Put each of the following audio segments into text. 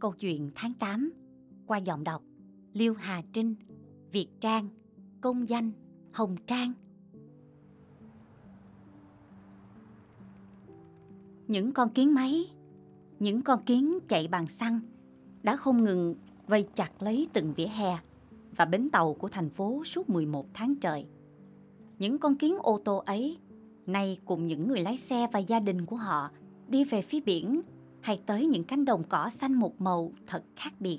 Câu chuyện tháng 8 qua giọng đọc Liêu Hà Trinh, Việt Trang, Công danh, Hồng Trang. Những con kiến máy, những con kiến chạy bằng xăng đã không ngừng vây chặt lấy từng vỉa hè và bến tàu của thành phố suốt 11 tháng trời. Những con kiến ô tô ấy nay cùng những người lái xe và gia đình của họ đi về phía biển hay tới những cánh đồng cỏ xanh một màu thật khác biệt.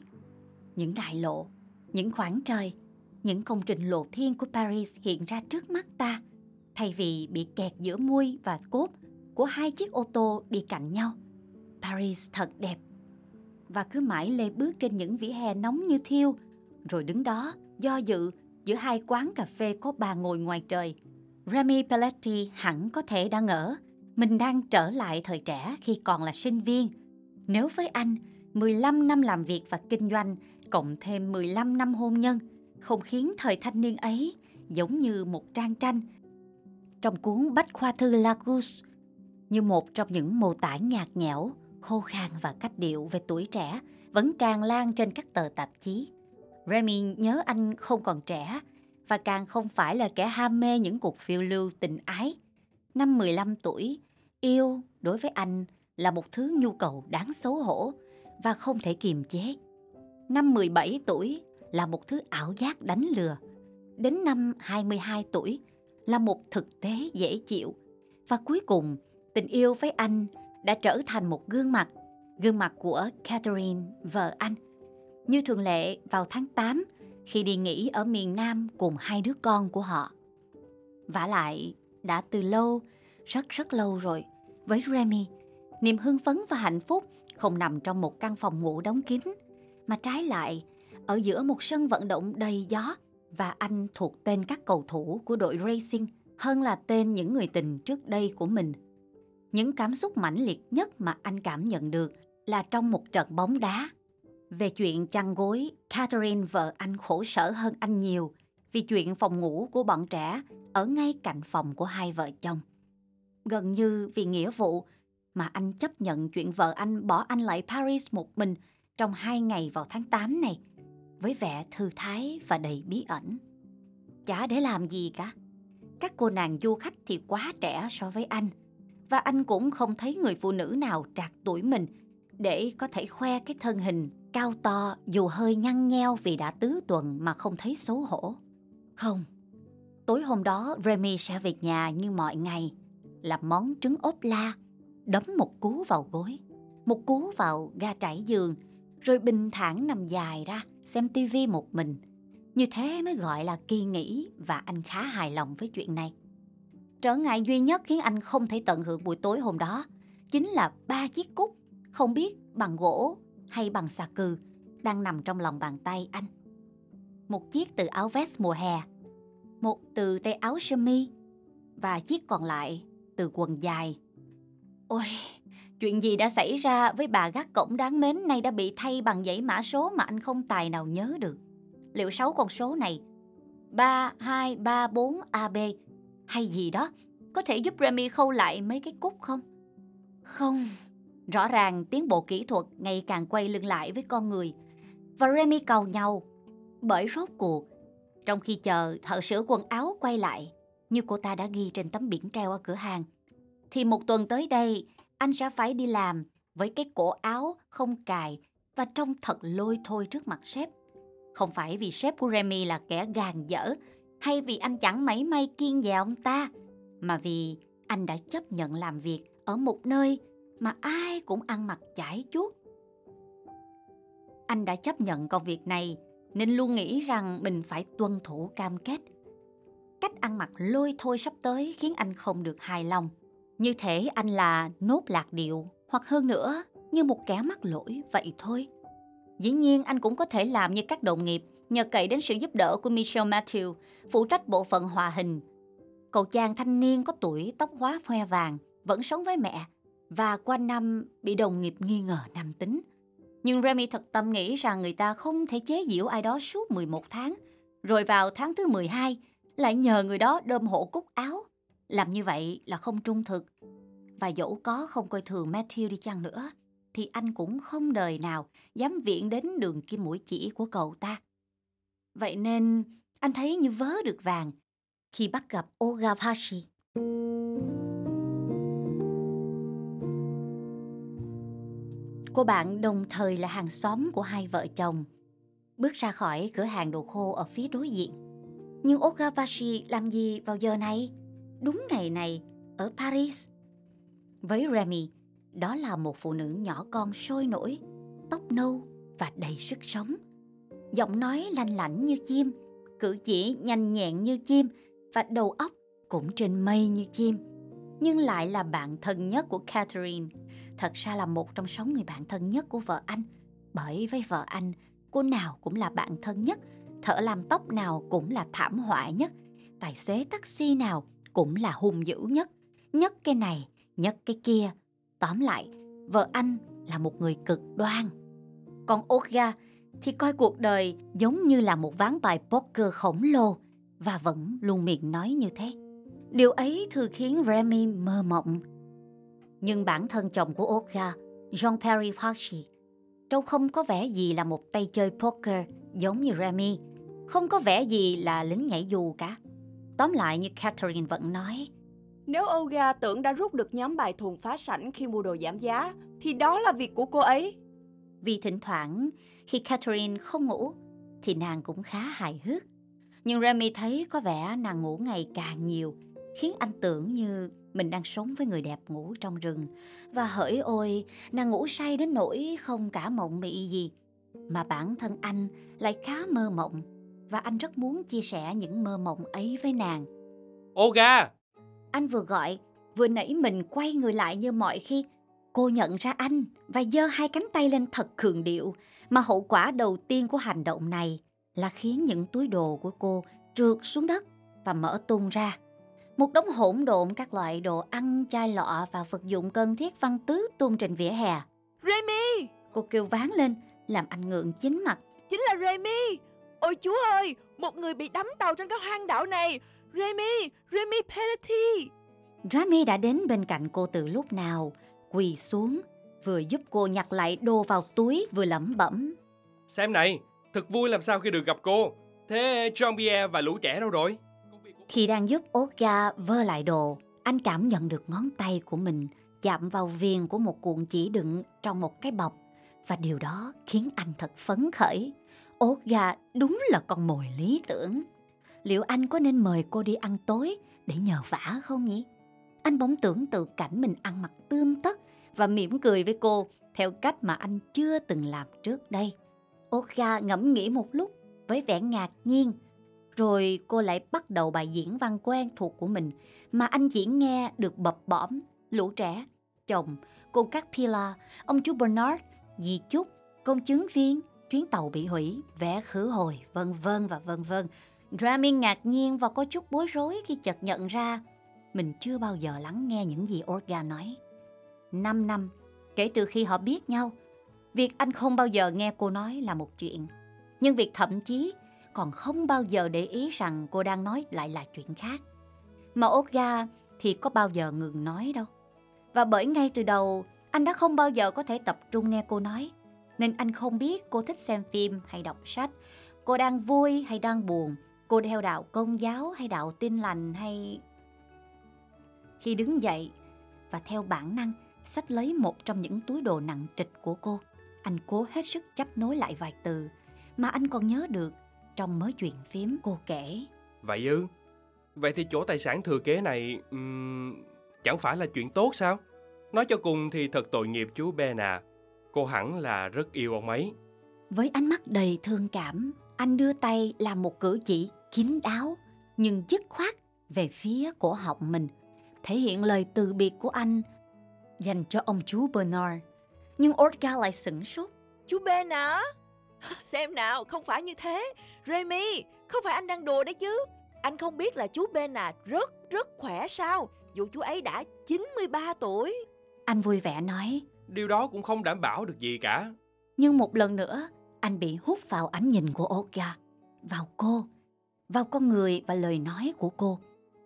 Những đại lộ, những khoảng trời, những công trình lộ thiên của Paris hiện ra trước mắt ta, thay vì bị kẹt giữa mui và cốp của hai chiếc ô tô đi cạnh nhau. Paris thật đẹp. Và cứ mãi lê bước trên những vỉa hè nóng như thiêu, rồi đứng đó do dự giữa hai quán cà phê có bà ngồi ngoài trời. Remy Pelletti hẳn có thể đã ngỡ mình đang trở lại thời trẻ khi còn là sinh viên. Nếu với anh, 15 năm làm việc và kinh doanh cộng thêm 15 năm hôn nhân không khiến thời thanh niên ấy giống như một trang tranh. Trong cuốn Bách Khoa Thư Lacus, như một trong những mô tả nhạt nhẽo, khô khan và cách điệu về tuổi trẻ vẫn tràn lan trên các tờ tạp chí. Remy nhớ anh không còn trẻ và càng không phải là kẻ ham mê những cuộc phiêu lưu tình ái. Năm 15 tuổi, yêu đối với anh là một thứ nhu cầu đáng xấu hổ và không thể kiềm chế. Năm 17 tuổi là một thứ ảo giác đánh lừa. Đến năm 22 tuổi là một thực tế dễ chịu. Và cuối cùng, tình yêu với anh đã trở thành một gương mặt, gương mặt của Catherine, vợ anh. Như thường lệ vào tháng 8, khi đi nghỉ ở miền Nam cùng hai đứa con của họ. vả lại, đã từ lâu, rất rất lâu rồi, với Remy, niềm hưng phấn và hạnh phúc không nằm trong một căn phòng ngủ đóng kín, mà trái lại ở giữa một sân vận động đầy gió và anh thuộc tên các cầu thủ của đội racing hơn là tên những người tình trước đây của mình. Những cảm xúc mãnh liệt nhất mà anh cảm nhận được là trong một trận bóng đá. Về chuyện chăn gối, Catherine vợ anh khổ sở hơn anh nhiều vì chuyện phòng ngủ của bọn trẻ ở ngay cạnh phòng của hai vợ chồng. Gần như vì nghĩa vụ mà anh chấp nhận chuyện vợ anh bỏ anh lại Paris một mình trong hai ngày vào tháng 8 này, với vẻ thư thái và đầy bí ẩn. Chả để làm gì cả. Các cô nàng du khách thì quá trẻ so với anh, và anh cũng không thấy người phụ nữ nào trạc tuổi mình để có thể khoe cái thân hình cao to dù hơi nhăn nheo vì đã tứ tuần mà không thấy xấu hổ. Không, tối hôm đó Remy sẽ về nhà như mọi ngày, làm món trứng ốp la, đấm một cú vào gối, một cú vào ga trải giường, rồi bình thản nằm dài ra xem tivi một mình. Như thế mới gọi là kỳ nghỉ và anh khá hài lòng với chuyện này. Trở ngại duy nhất khiến anh không thể tận hưởng buổi tối hôm đó chính là ba chiếc cúc, không biết bằng gỗ hay bằng xà cừ, đang nằm trong lòng bàn tay anh. Một chiếc từ áo vest mùa hè, một từ tay áo sơ mi và chiếc còn lại từ quần dài. Ôi, chuyện gì đã xảy ra với bà gác cổng đáng mến này đã bị thay bằng dãy mã số mà anh không tài nào nhớ được. Liệu sáu con số này 3234AB hay gì đó có thể giúp Remy khâu lại mấy cái cúc không? Không, rõ ràng tiến bộ kỹ thuật ngày càng quay lưng lại với con người và Remy cầu nhau bởi rốt cuộc trong khi chờ thợ sửa quần áo quay lại như cô ta đã ghi trên tấm biển treo ở cửa hàng thì một tuần tới đây anh sẽ phải đi làm với cái cổ áo không cài và trông thật lôi thôi trước mặt sếp. Không phải vì sếp của Remy là kẻ gàn dở hay vì anh chẳng mấy may kiên dè ông ta, mà vì anh đã chấp nhận làm việc ở một nơi mà ai cũng ăn mặc chải chuốt. Anh đã chấp nhận công việc này nên luôn nghĩ rằng mình phải tuân thủ cam kết. Cách ăn mặc lôi thôi sắp tới khiến anh không được hài lòng. Như thể anh là nốt lạc điệu hoặc hơn nữa như một kẻ mắc lỗi vậy thôi. Dĩ nhiên anh cũng có thể làm như các đồng nghiệp nhờ cậy đến sự giúp đỡ của Michelle Matthew, phụ trách bộ phận hòa hình. Cậu chàng thanh niên có tuổi tóc hóa hoe vàng, vẫn sống với mẹ và qua năm bị đồng nghiệp nghi ngờ nam tính. Nhưng Remy thật tâm nghĩ rằng người ta không thể chế giễu ai đó suốt 11 tháng, rồi vào tháng thứ 12 lại nhờ người đó đơm hộ cúc áo. Làm như vậy là không trung thực. Và dẫu có không coi thường Matthew đi chăng nữa, thì anh cũng không đời nào dám viện đến đường kim mũi chỉ của cậu ta. Vậy nên anh thấy như vớ được vàng khi bắt gặp Ogavashi. Cô bạn đồng thời là hàng xóm của hai vợ chồng. Bước ra khỏi cửa hàng đồ khô ở phía đối diện. Nhưng Ogavashi làm gì vào giờ này? Đúng ngày này, ở Paris. Với Remy, đó là một phụ nữ nhỏ con sôi nổi, tóc nâu và đầy sức sống. Giọng nói lanh lảnh như chim, cử chỉ nhanh nhẹn như chim và đầu óc cũng trên mây như chim. Nhưng lại là bạn thân nhất của Catherine. Thật ra là một trong sáu người bạn thân nhất của vợ anh. Bởi với vợ anh, cô nào cũng là bạn thân nhất, thợ làm tóc nào cũng là thảm họa nhất, tài xế taxi nào cũng là hung dữ nhất, nhất cái này, nhất cái kia. Tóm lại, vợ anh là một người cực đoan. Còn Olga thì coi cuộc đời giống như là một ván bài poker khổng lồ và vẫn luôn miệng nói như thế. Điều ấy thường khiến Remy mơ mộng. Nhưng bản thân chồng của Olga, Jean Perry Parchi, trông không có vẻ gì là một tay chơi poker giống như Remy, không có vẻ gì là lính nhảy dù cả. Tóm lại như Catherine vẫn nói, nếu Olga tưởng đã rút được nhóm bài thuần phá sảnh khi mua đồ giảm giá, thì đó là việc của cô ấy. Vì thỉnh thoảng, khi Catherine không ngủ, thì nàng cũng khá hài hước. Nhưng Remy thấy có vẻ nàng ngủ ngày càng nhiều, khiến anh tưởng như mình đang sống với người đẹp ngủ trong rừng. Và hỡi ôi, nàng ngủ say đến nỗi không cả mộng mị gì. Mà bản thân anh lại khá mơ mộng, và anh rất muốn chia sẻ những mơ mộng ấy với nàng. Olga, anh vừa gọi, vừa nãy mình quay người lại như mọi khi. Cô nhận ra anh và giơ hai cánh tay lên thật cường điệu, mà hậu quả đầu tiên của hành động này là khiến những túi đồ của cô trượt xuống đất và mở tung ra. Một đống hỗn độn các loại đồ ăn, chai lọ và vật dụng cần thiết văn tứ tung trên vỉa hè. Remy! Cô kêu ván lên, làm anh ngượng chính mặt. Chính là Remy! Ôi chúa ơi, một người bị đắm tàu trên cái hoang đảo này. Remy, Remy Pelletti. Remy đã đến bên cạnh cô từ lúc nào, quỳ xuống, vừa giúp cô nhặt lại đồ vào túi vừa lẩm bẩm. Xem này, thật vui làm sao khi được gặp cô. Thế Jean-Pierre và lũ trẻ đâu rồi? Khi đang giúp Oga vơ lại đồ, anh cảm nhận được ngón tay của mình chạm vào viền của một cuộn chỉ đựng trong một cái bọc và điều đó khiến anh thật phấn khởi. Oga đúng là con mồi lý tưởng liệu anh có nên mời cô đi ăn tối để nhờ vả không nhỉ? Anh bỗng tưởng từ cảnh mình ăn mặc tươm tất và mỉm cười với cô theo cách mà anh chưa từng làm trước đây. Oga ngẫm nghĩ một lúc với vẻ ngạc nhiên, rồi cô lại bắt đầu bài diễn văn quen thuộc của mình mà anh chỉ nghe được bập bõm, lũ trẻ, chồng, cô các Pila, ông chú Bernard, dì Trúc, công chứng viên, chuyến tàu bị hủy, vé khứ hồi, vân vân và vân vân Dramin ngạc nhiên và có chút bối rối khi chợt nhận ra mình chưa bao giờ lắng nghe những gì orga nói. Năm năm, kể từ khi họ biết nhau, việc anh không bao giờ nghe cô nói là một chuyện. Nhưng việc thậm chí còn không bao giờ để ý rằng cô đang nói lại là chuyện khác. Mà Olga thì có bao giờ ngừng nói đâu. Và bởi ngay từ đầu, anh đã không bao giờ có thể tập trung nghe cô nói. Nên anh không biết cô thích xem phim hay đọc sách, cô đang vui hay đang buồn, Cô theo đạo công giáo hay đạo tin lành hay... Khi đứng dậy và theo bản năng sách lấy một trong những túi đồ nặng trịch của cô, anh cố hết sức chấp nối lại vài từ mà anh còn nhớ được trong mớ chuyện phím cô kể. Vậy ư? Vậy thì chỗ tài sản thừa kế này um, chẳng phải là chuyện tốt sao? Nói cho cùng thì thật tội nghiệp chú Ben à. Cô hẳn là rất yêu ông ấy. Với ánh mắt đầy thương cảm, anh đưa tay làm một cử chỉ kín đáo nhưng dứt khoát về phía cổ họng mình, thể hiện lời từ biệt của anh dành cho ông chú Bernard. Nhưng Olga lại sửng sốt. Chú Ben à? Xem nào, không phải như thế. Remy, không phải anh đang đùa đấy chứ. Anh không biết là chú Ben à rất rất khỏe sao? Dù chú ấy đã 93 tuổi. Anh vui vẻ nói. Điều đó cũng không đảm bảo được gì cả. Nhưng một lần nữa, anh bị hút vào ánh nhìn của Olga, vào cô vào con người và lời nói của cô.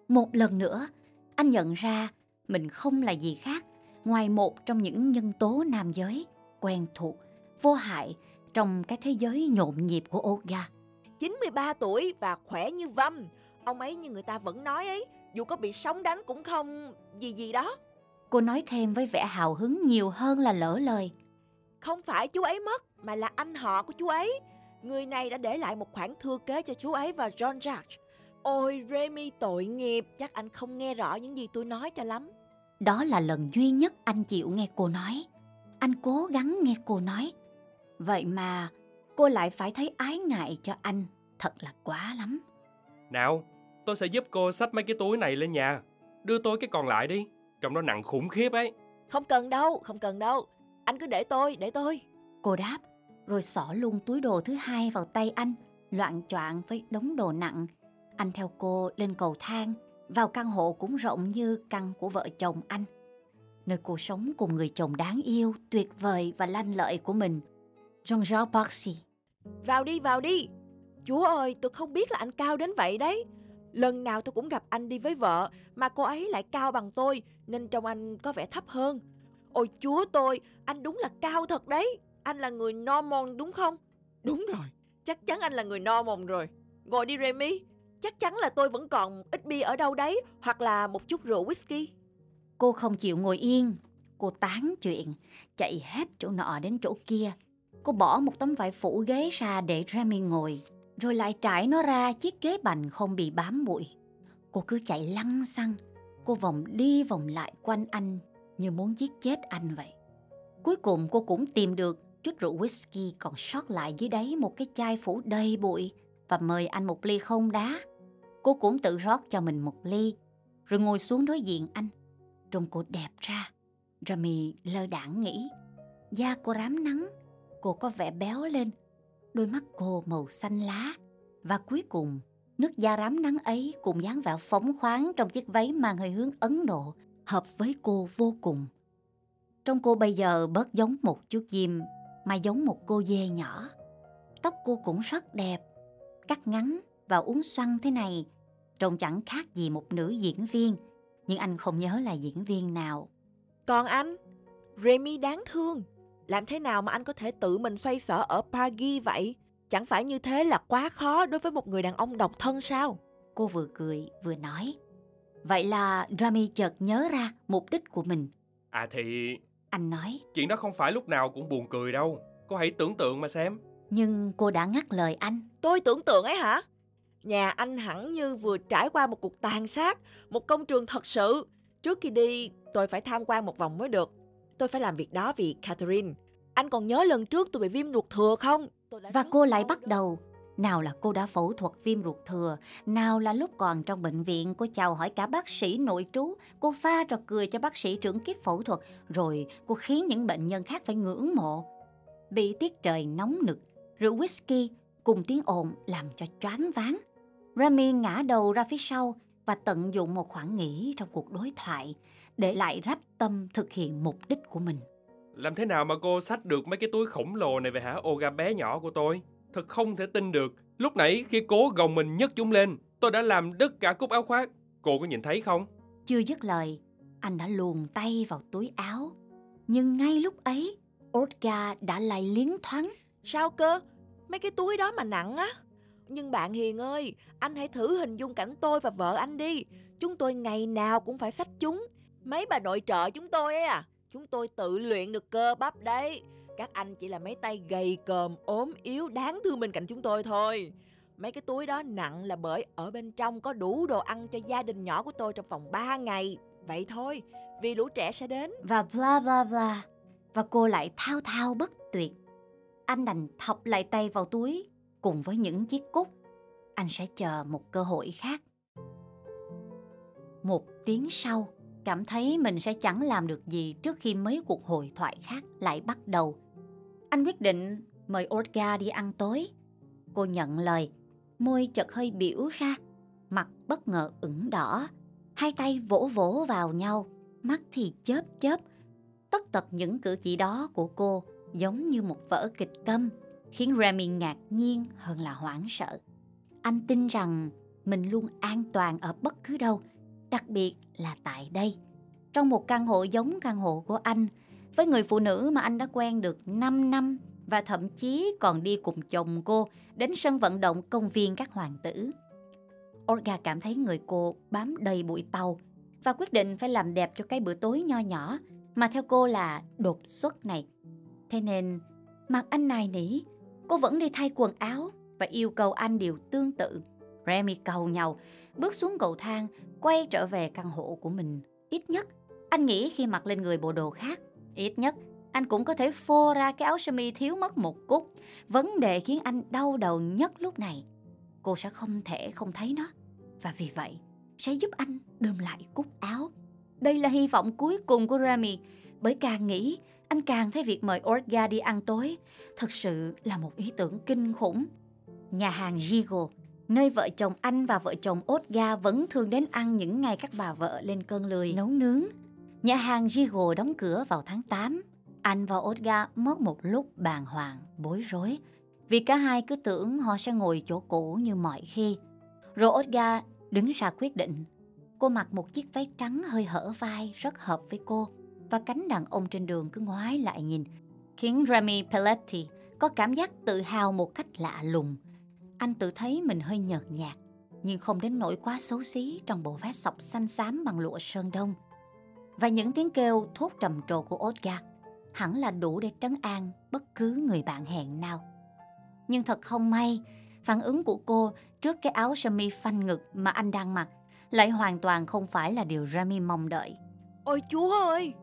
Một lần nữa, anh nhận ra mình không là gì khác ngoài một trong những nhân tố nam giới quen thuộc, vô hại trong cái thế giới nhộn nhịp của Olga. 93 tuổi và khỏe như vâm. Ông ấy như người ta vẫn nói ấy, dù có bị sóng đánh cũng không gì gì đó. Cô nói thêm với vẻ hào hứng nhiều hơn là lỡ lời. Không phải chú ấy mất, mà là anh họ của chú ấy. Người này đã để lại một khoản thừa kế cho chú ấy và John Judge. Ôi Remy tội nghiệp, chắc anh không nghe rõ những gì tôi nói cho lắm. Đó là lần duy nhất anh chịu nghe cô nói. Anh cố gắng nghe cô nói. Vậy mà cô lại phải thấy ái ngại cho anh. Thật là quá lắm. Nào, tôi sẽ giúp cô xách mấy cái túi này lên nhà. Đưa tôi cái còn lại đi. Trong đó nặng khủng khiếp ấy. Không cần đâu, không cần đâu. Anh cứ để tôi, để tôi. Cô đáp, rồi xỏ luôn túi đồ thứ hai vào tay anh, loạn choạng với đống đồ nặng. Anh theo cô lên cầu thang, vào căn hộ cũng rộng như căn của vợ chồng anh. Nơi cô sống cùng người chồng đáng yêu, tuyệt vời và lanh lợi của mình, Jean-Jacques Parcy. Vào đi, vào đi. Chúa ơi, tôi không biết là anh cao đến vậy đấy. Lần nào tôi cũng gặp anh đi với vợ, mà cô ấy lại cao bằng tôi, nên trông anh có vẻ thấp hơn. Ôi chúa tôi, anh đúng là cao thật đấy. Anh là người Norman đúng không? Đúng rồi, chắc chắn anh là người Norman rồi. Ngồi đi Remy, chắc chắn là tôi vẫn còn ít bia ở đâu đấy, hoặc là một chút rượu whisky. Cô không chịu ngồi yên, cô tán chuyện, chạy hết chỗ nọ đến chỗ kia. Cô bỏ một tấm vải phủ ghế ra để Remy ngồi, rồi lại trải nó ra chiếc ghế bành không bị bám bụi. Cô cứ chạy lăng xăng, cô vòng đi vòng lại quanh anh như muốn giết chết anh vậy. Cuối cùng cô cũng tìm được chút rượu whisky còn sót lại dưới đáy một cái chai phủ đầy bụi và mời anh một ly không đá. Cô cũng tự rót cho mình một ly, rồi ngồi xuống đối diện anh. Trông cô đẹp ra. Rami lơ đãng nghĩ. Da cô rám nắng, cô có vẻ béo lên. Đôi mắt cô màu xanh lá. Và cuối cùng, nước da rám nắng ấy cùng dáng vẻ phóng khoáng trong chiếc váy mang hơi hướng Ấn Độ, hợp với cô vô cùng. Trong cô bây giờ bớt giống một chú chim mà giống một cô dê nhỏ. Tóc cô cũng rất đẹp, cắt ngắn và uốn xoăn thế này, trông chẳng khác gì một nữ diễn viên, nhưng anh không nhớ là diễn viên nào. Còn anh, Remy đáng thương. Làm thế nào mà anh có thể tự mình xoay sở ở Pagi vậy? Chẳng phải như thế là quá khó đối với một người đàn ông độc thân sao? Cô vừa cười vừa nói. Vậy là Rami chợt nhớ ra mục đích của mình. À thì Anh nói, chuyện đó không phải lúc nào cũng buồn cười đâu. Cô hãy tưởng tượng mà xem. nhưng cô đã ngắt lời anh. Tôi tưởng tượng ấy hả? Nhà anh hẳn như vừa trải qua một cuộc tàn sát, một công trường thật sự. Trước khi đi, tôi phải tham quan một vòng mới được. Tôi phải làm việc đó vì Catherine. Anh còn nhớ lần trước tôi bị viêm ruột thừa không? Và cô lại bắt đầu. Nào là cô đã phẫu thuật viêm ruột thừa, nào là lúc còn trong bệnh viện cô chào hỏi cả bác sĩ nội trú, cô pha trò cười cho bác sĩ trưởng kíp phẫu thuật, rồi cô khiến những bệnh nhân khác phải ngưỡng mộ. Bị tiết trời nóng nực, rượu whisky cùng tiếng ồn làm cho choáng váng. Remy ngã đầu ra phía sau và tận dụng một khoảng nghỉ trong cuộc đối thoại để lại rắp tâm thực hiện mục đích của mình. Làm thế nào mà cô xách được mấy cái túi khổng lồ này về hả Olga bé nhỏ của tôi? Thật không thể tin được. Lúc nãy khi cố gồng mình nhấc chúng lên, tôi đã làm đứt cả cúc áo khoác. Cô có nhìn thấy không? Chưa dứt lời, anh đã luồn tay vào túi áo. Nhưng ngay lúc ấy, Olga đã lại liến thoáng. Sao cơ? Mấy cái túi đó mà nặng á. Nhưng bạn Hiền ơi, anh hãy thử hình dung cảnh tôi và vợ anh đi. Chúng tôi ngày nào cũng phải sách chúng. Mấy bà nội trợ chúng tôi ấy à, chúng tôi tự luyện được cơ bắp đấy. Các anh chỉ là mấy tay gầy còm, ốm yếu, đáng thương bên cạnh chúng tôi thôi. Mấy cái túi đó nặng là bởi ở bên trong có đủ đồ ăn cho gia đình nhỏ của tôi trong vòng 3 ngày. Vậy thôi, vì lũ trẻ sẽ đến. và bla bla bla. Và cô lại thao thao bất tuyệt. Anh đành thọc lại tay vào túi cùng với những chiếc cúc. Anh sẽ chờ một cơ hội khác. Một tiếng sau, cảm thấy mình sẽ chẳng làm được gì trước khi mấy cuộc hội thoại khác lại bắt đầu. Anh quyết định mời Olga đi ăn tối. Cô nhận lời, môi chợt hơi biểu ra, mặt bất ngờ ửng đỏ, hai tay vỗ vỗ vào nhau, mắt thì chớp chớp. Tất tật những cử chỉ đó của cô giống như một vở kịch câm, khiến Remy ngạc nhiên hơn là hoảng sợ. Anh tin rằng mình luôn an toàn ở bất cứ đâu, đặc biệt là tại đây. Trong một căn hộ giống căn hộ của anh, với người phụ nữ mà anh đã quen được 5 năm và thậm chí còn đi cùng chồng cô đến sân vận động công viên các hoàng tử. Olga cảm thấy người cô bám đầy bụi tàu và quyết định phải làm đẹp cho cái bữa tối nho nhỏ mà theo cô là đột xuất này. Thế nên, mặc anh nài nỉ, cô vẫn đi thay quần áo và yêu cầu anh điều tương tự. Remy cầu nhau, bước xuống cầu thang, quay trở về căn hộ của mình. Ít nhất, anh nghĩ khi mặc lên người bộ đồ khác, ít nhất anh cũng có thể phô ra cái áo sơ mi thiếu mất một cúc. Vấn đề khiến anh đau đầu nhất lúc này, cô sẽ không thể không thấy nó. Và vì vậy, sẽ giúp anh đơm lại cúc áo. Đây là hy vọng cuối cùng của Remy, bởi càng nghĩ, anh càng thấy việc mời Orga đi ăn tối thật sự là một ý tưởng kinh khủng. Nhà hàng Gigo, nơi vợ chồng anh và vợ chồng Orga vẫn thường đến ăn những ngày các bà vợ lên cơn lười nấu nướng. Nhà hàng Gigo đóng cửa vào tháng 8. Anh và Orga mất một lúc bàng hoàng, bối rối, vì cả hai cứ tưởng họ sẽ ngồi chỗ cũ như mọi khi. Rồi Orga đứng ra quyết định. Cô mặc một chiếc váy trắng hơi hở vai rất hợp với cô và cánh đàn ông trên đường cứ ngoái lại nhìn, khiến Remy Pelletti có cảm giác tự hào một cách lạ lùng. Anh tự thấy mình hơi nhợt nhạt, nhưng không đến nỗi quá xấu xí trong bộ vest sọc xanh xám bằng lụa sơn đông. Và những tiếng kêu thốt trầm trồ của Olga hẳn là đủ để trấn an bất cứ người bạn hẹn nào. Nhưng thật không may, phản ứng của cô trước cái áo sơ mi phanh ngực mà anh đang mặc lại hoàn toàn không phải là điều Remy mong đợi. Ôi chúa ơi!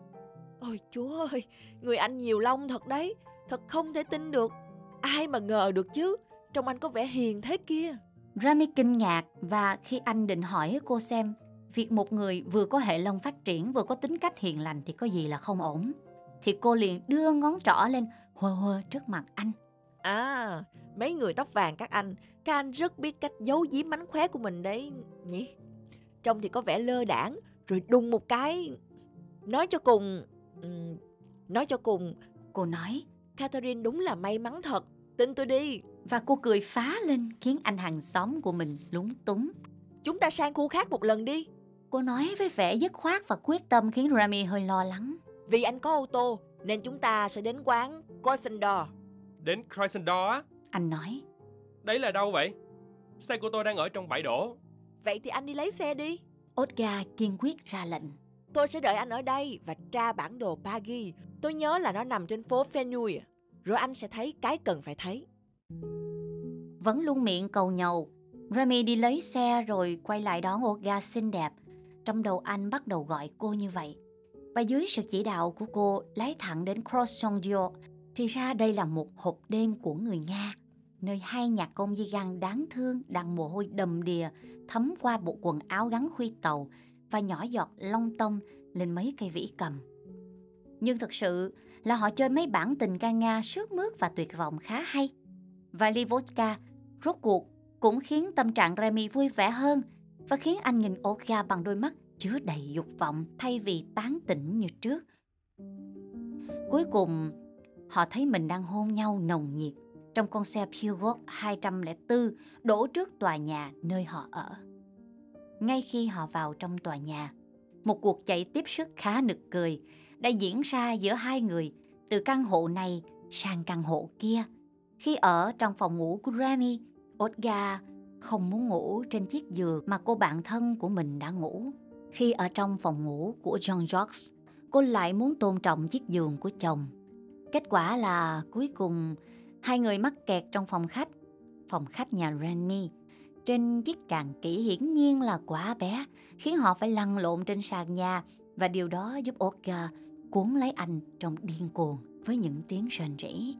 Ôi chúa ơi! Người anh nhiều lông thật đấy. Thật không thể tin được. Ai mà ngờ được chứ. Trông anh có vẻ hiền thế kia. Remy kinh ngạc và khi anh định hỏi cô xem việc một người vừa có hệ lông phát triển vừa có tính cách hiền lành thì có gì là không ổn thì cô liền đưa ngón trỏ lên hơ hơ trước mặt anh. À, mấy người tóc vàng các anh, các anh rất biết cách giấu giếm mánh khóe của mình đấy nhỉ? Trông thì có vẻ lơ đảng, rồi đùng một cái. Nói cho cùng, nói cho cùng, cô nói, Catherine đúng là may mắn thật, tin tôi đi. Và cô cười phá lên khiến anh hàng xóm của mình lúng túng. Chúng ta sang khu khác một lần đi. Cô nói với vẻ dứt khoát và quyết tâm khiến Remy hơi lo lắng. Vì anh có ô tô nên chúng ta sẽ đến quán Croissant. Đến Croissant á? Anh nói. Đấy là đâu vậy? Xe của tôi đang ở trong bãi đổ. Vậy thì anh đi lấy xe đi. Oscar kiên quyết ra lệnh. Tôi sẽ đợi anh ở đây và tra bản đồ Pagi. Tôi nhớ là nó nằm trên phố Fenouil. Rồi anh sẽ thấy cái cần phải thấy. Vẫn luôn miệng cầu nhầu, Remy đi lấy xe rồi quay lại đón Olga xinh đẹp. Trong đầu anh bắt đầu gọi cô như vậy. Và dưới sự chỉ đạo của cô lái thẳng đến Croissant d'Or. Thì ra đây là một hộp đêm của người Nga nơi hai nhạc công di găng đáng thương đang mồ hôi đầm đìa thấm qua bộ quần áo gắn khuy tàu và nhỏ giọt long tông lên mấy cây vĩ cầm. Nhưng thực sự là họ chơi mấy bản tình ca Nga sướt mướt và tuyệt vọng khá hay. Và Livoska rốt cuộc cũng khiến tâm trạng Remy vui vẻ hơn và khiến anh nhìn Olga bằng đôi mắt chứa đầy dục vọng thay vì tán tỉnh như trước. Cuối cùng, họ thấy mình đang hôn nhau nồng nhiệt trong con xe Peugeot 204 đổ trước tòa nhà nơi họ ở. Ngay khi họ vào trong tòa nhà, một cuộc chạy tiếp sức khá nực cười đã diễn ra giữa hai người từ căn hộ này sang căn hộ kia. Khi ở trong phòng ngủ của Remy, Olga không muốn ngủ trên chiếc giường mà cô bạn thân của mình đã ngủ. Khi ở trong phòng ngủ của John George, cô lại muốn tôn trọng chiếc giường của chồng. Kết quả là cuối cùng Hai người mắc kẹt trong phòng khách, phòng khách nhà Remy. Trên chiếc tràn kỹ hiển nhiên là quá bé, khiến họ phải lăn lộn trên sàn nhà và điều đó giúp Olga cuốn lấy anh trong điên cuồng với những tiếng rền rỉ.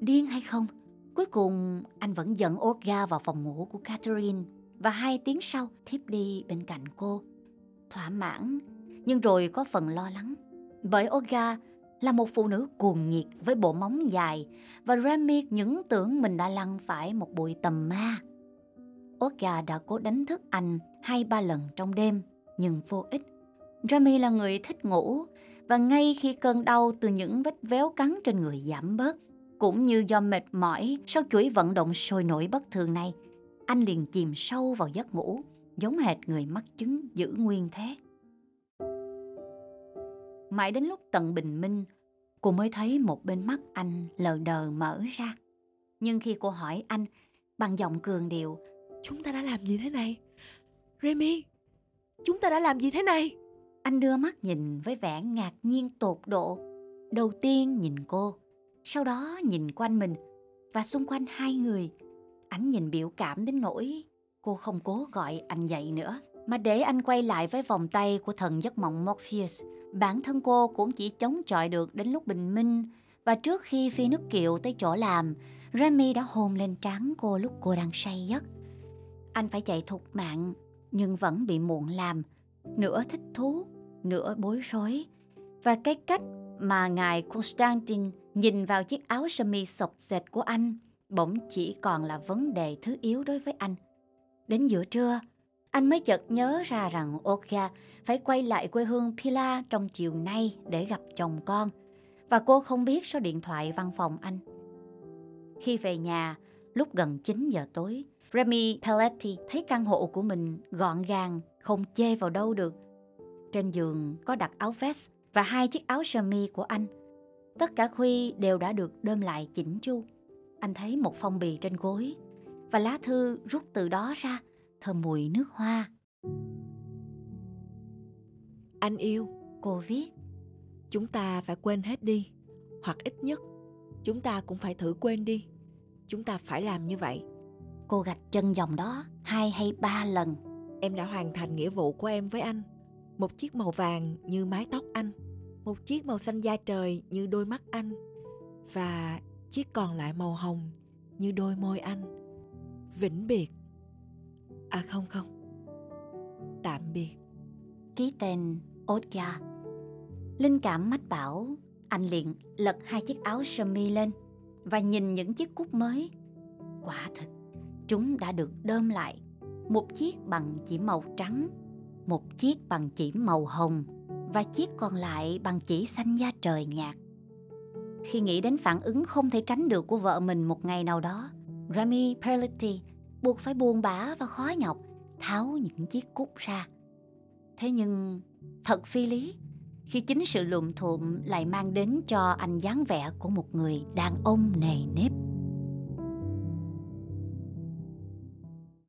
Điên hay không? Cuối cùng anh vẫn dẫn Olga vào phòng ngủ của Catherine và hai tiếng sau thiếp đi bên cạnh cô. Thỏa mãn, nhưng rồi có phần lo lắng. Bởi Olga là một phụ nữ cuồng nhiệt với bộ móng dài và Remy những tưởng mình đã lăn phải một bụi tầm ma. Olga đã cố đánh thức anh hai ba lần trong đêm nhưng vô ích. Jamie là người thích ngủ và ngay khi cơn đau từ những vết véo cắn trên người giảm bớt cũng như do mệt mỏi sau chuỗi vận động sôi nổi bất thường này, anh liền chìm sâu vào giấc ngủ giống hệt người mắc chứng giữ nguyên thế. Mãi đến lúc tận bình minh, cô mới thấy một bên mắt anh lờ đờ mở ra. Nhưng khi cô hỏi anh bằng giọng cường điệu, Chúng ta đã làm gì thế này? Remy, chúng ta đã làm gì thế này? anh đưa mắt nhìn với vẻ ngạc nhiên tột độ. Đầu tiên nhìn cô, sau đó nhìn quanh mình và xung quanh hai người. Anh nhìn biểu cảm đến nỗi cô không cố gọi anh dậy nữa mà để anh quay lại với vòng tay của thần giấc mộng Morpheus. Bản thân cô cũng chỉ chống chọi được đến lúc bình minh và trước khi phi nước kiệu tới chỗ làm, Remy đã hôn lên trán cô lúc cô đang say giấc. Anh phải chạy thục mạng nhưng vẫn bị muộn làm, nửa thích thú, nửa bối rối. Và cái cách mà ngài Constantine nhìn vào chiếc áo sơ mi sọc dệt của anh bỗng chỉ còn là vấn đề thứ yếu đối với anh. Đến giữa trưa, anh mới chợt nhớ ra rằng Olga phải quay lại quê hương Pila trong chiều nay để gặp chồng con. Và cô không biết số điện thoại văn phòng anh. Khi về nhà, lúc gần 9 giờ tối, Remy Pelletti thấy căn hộ của mình gọn gàng, không chê vào đâu được. Trên giường có đặt áo vest và hai chiếc áo sơ mi của anh. Tất cả khuy đều đã được đơm lại chỉnh chu. Anh thấy một phong bì trên gối và lá thư rút từ đó ra, thơm mùi nước hoa. Anh yêu, Cô viết, chúng ta phải quên hết đi. Hoặc ít nhất, chúng ta cũng phải thử quên đi. Chúng ta phải làm như vậy. Cô gạch chân dòng đó hai hay ba lần. Em đã hoàn thành nghĩa vụ của em với anh. Một chiếc màu vàng như mái tóc anh. Một chiếc màu xanh da trời như đôi mắt anh. Và chiếc còn lại màu hồng như đôi môi anh. Vĩnh biệt. À không không. Tạm biệt. Ký tên Olga. Linh cảm mách bảo, anh liền lật hai chiếc áo sơ mi lên và nhìn những chiếc cúc mới. Quả thực, chúng đã được đơm lại. Một chiếc bằng chỉ màu trắng, một chiếc bằng chỉ màu hồng và chiếc còn lại bằng chỉ xanh da trời nhạt. Khi nghĩ đến phản ứng không thể tránh được của vợ mình một ngày nào đó, Remy Perletti buộc phải buồn bã và khó nhọc tháo những chiếc cúc ra. Thế nhưng thật phi lý khi chính sự lụm thụm lại mang đến cho anh dáng vẻ của một người đàn ông nề nếp